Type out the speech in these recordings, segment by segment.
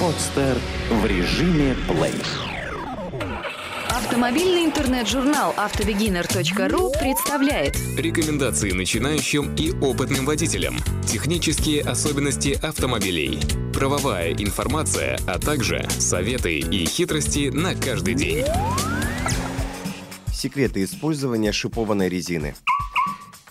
Подстер в режиме плей. Автомобильный интернет-журнал автобегинер.ру представляет Рекомендации начинающим и опытным водителям. Технические особенности автомобилей. Правовая информация, а также советы и хитрости на каждый день. Секреты использования шипованной резины.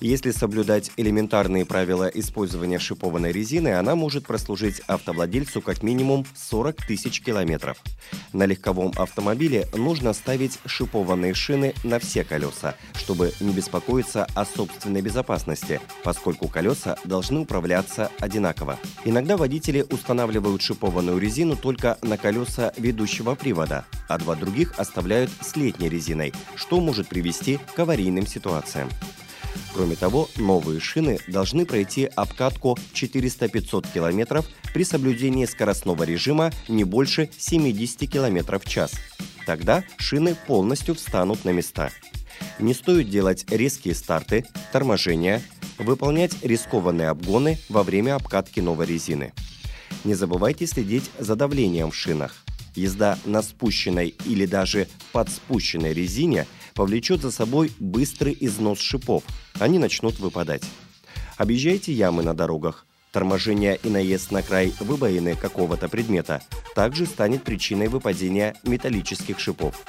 Если соблюдать элементарные правила использования шипованной резины, она может прослужить автовладельцу как минимум 40 тысяч километров. На легковом автомобиле нужно ставить шипованные шины на все колеса, чтобы не беспокоиться о собственной безопасности, поскольку колеса должны управляться одинаково. Иногда водители устанавливают шипованную резину только на колеса ведущего привода, а два других оставляют с летней резиной, что может привести к аварийным ситуациям. Кроме того, новые шины должны пройти обкатку 400-500 км при соблюдении скоростного режима не больше 70 км в час. Тогда шины полностью встанут на места. Не стоит делать резкие старты, торможения, выполнять рискованные обгоны во время обкатки новой резины. Не забывайте следить за давлением в шинах. Езда на спущенной или даже подспущенной резине повлечет за собой быстрый износ шипов. Они начнут выпадать. Объезжайте ямы на дорогах. Торможение и наезд на край выбоины какого-то предмета также станет причиной выпадения металлических шипов.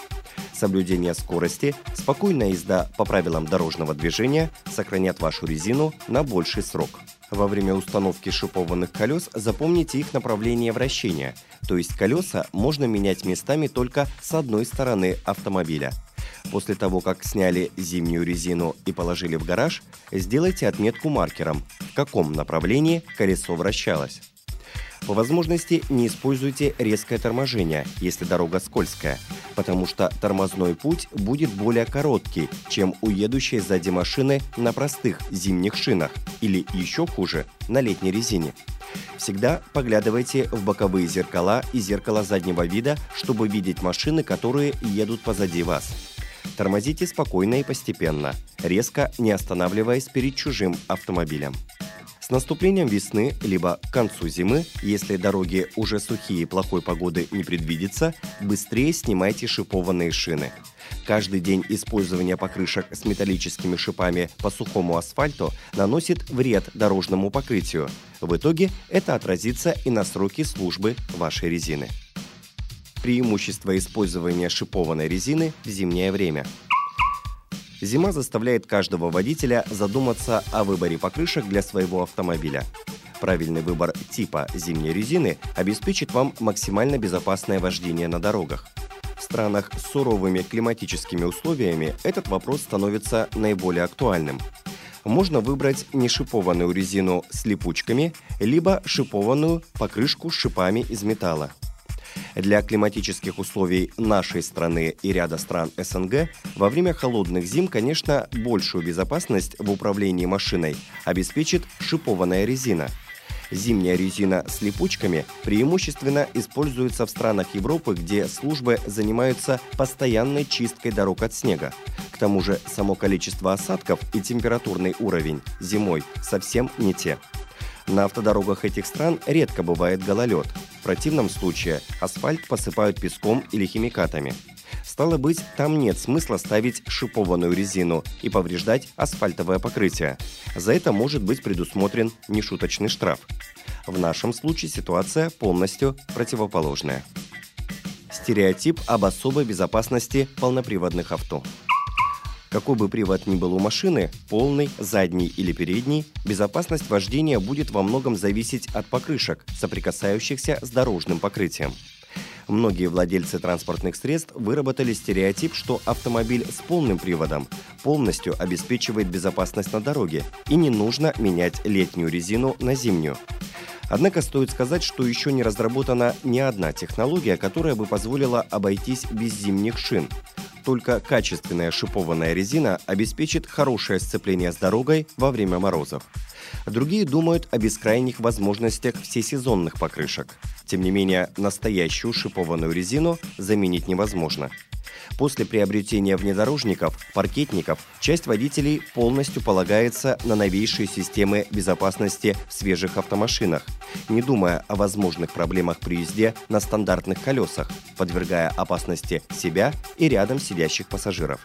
Соблюдение скорости, спокойная езда по правилам дорожного движения сохранят вашу резину на больший срок. Во время установки шипованных колес запомните их направление вращения, то есть колеса можно менять местами только с одной стороны автомобиля. После того, как сняли зимнюю резину и положили в гараж, сделайте отметку маркером, в каком направлении колесо вращалось. По возможности не используйте резкое торможение, если дорога скользкая, потому что тормозной путь будет более короткий, чем у едущей сзади машины на простых зимних шинах или еще хуже, на летней резине. Всегда поглядывайте в боковые зеркала и зеркало заднего вида, чтобы видеть машины, которые едут позади вас. Тормозите спокойно и постепенно, резко не останавливаясь перед чужим автомобилем. С наступлением весны, либо к концу зимы, если дороги уже сухие и плохой погоды не предвидится, быстрее снимайте шипованные шины. Каждый день использования покрышек с металлическими шипами по сухому асфальту наносит вред дорожному покрытию. В итоге это отразится и на сроке службы вашей резины. Преимущество использования шипованной резины в зимнее время – Зима заставляет каждого водителя задуматься о выборе покрышек для своего автомобиля. Правильный выбор типа зимней резины обеспечит вам максимально безопасное вождение на дорогах. В странах с суровыми климатическими условиями этот вопрос становится наиболее актуальным. Можно выбрать не шипованную резину с липучками, либо шипованную покрышку с шипами из металла. Для климатических условий нашей страны и ряда стран СНГ во время холодных зим, конечно, большую безопасность в управлении машиной обеспечит шипованная резина. Зимняя резина с липучками преимущественно используется в странах Европы, где службы занимаются постоянной чисткой дорог от снега. К тому же само количество осадков и температурный уровень зимой совсем не те. На автодорогах этих стран редко бывает гололед. Противном случае асфальт посыпают песком или химикатами. Стало быть, там нет смысла ставить шипованную резину и повреждать асфальтовое покрытие. За это может быть предусмотрен нешуточный штраф. В нашем случае ситуация полностью противоположная. Стереотип об особой безопасности полноприводных авто. Какой бы привод ни был у машины, полный, задний или передний, безопасность вождения будет во многом зависеть от покрышек, соприкасающихся с дорожным покрытием. Многие владельцы транспортных средств выработали стереотип, что автомобиль с полным приводом полностью обеспечивает безопасность на дороге и не нужно менять летнюю резину на зимнюю. Однако стоит сказать, что еще не разработана ни одна технология, которая бы позволила обойтись без зимних шин – только качественная шипованная резина обеспечит хорошее сцепление с дорогой во время морозов. Другие думают о бескрайних возможностях всесезонных покрышек. Тем не менее, настоящую шипованную резину заменить невозможно. После приобретения внедорожников, паркетников, часть водителей полностью полагается на новейшие системы безопасности в свежих автомашинах, не думая о возможных проблемах при езде на стандартных колесах, подвергая опасности себя и рядом сидящих пассажиров.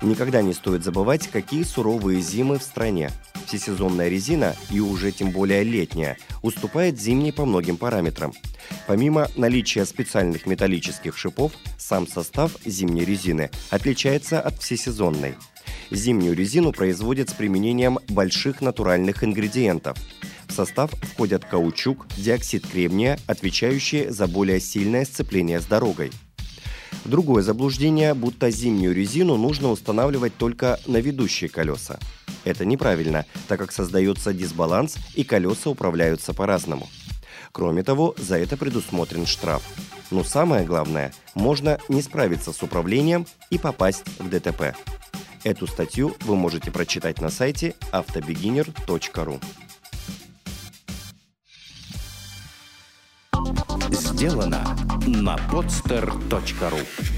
Никогда не стоит забывать, какие суровые зимы в стране. Всесезонная резина, и уже тем более летняя, уступает зимней по многим параметрам. Помимо наличия специальных металлических шипов, сам состав зимней резины отличается от всесезонной. Зимнюю резину производят с применением больших натуральных ингредиентов. В состав входят каучук, диоксид кремния, отвечающие за более сильное сцепление с дорогой – Другое заблуждение, будто зимнюю резину нужно устанавливать только на ведущие колеса. Это неправильно, так как создается дисбаланс и колеса управляются по-разному. Кроме того, за это предусмотрен штраф. Но самое главное, можно не справиться с управлением и попасть в ДТП. Эту статью вы можете прочитать на сайте автобегинер.ру. Сделано на podster.ru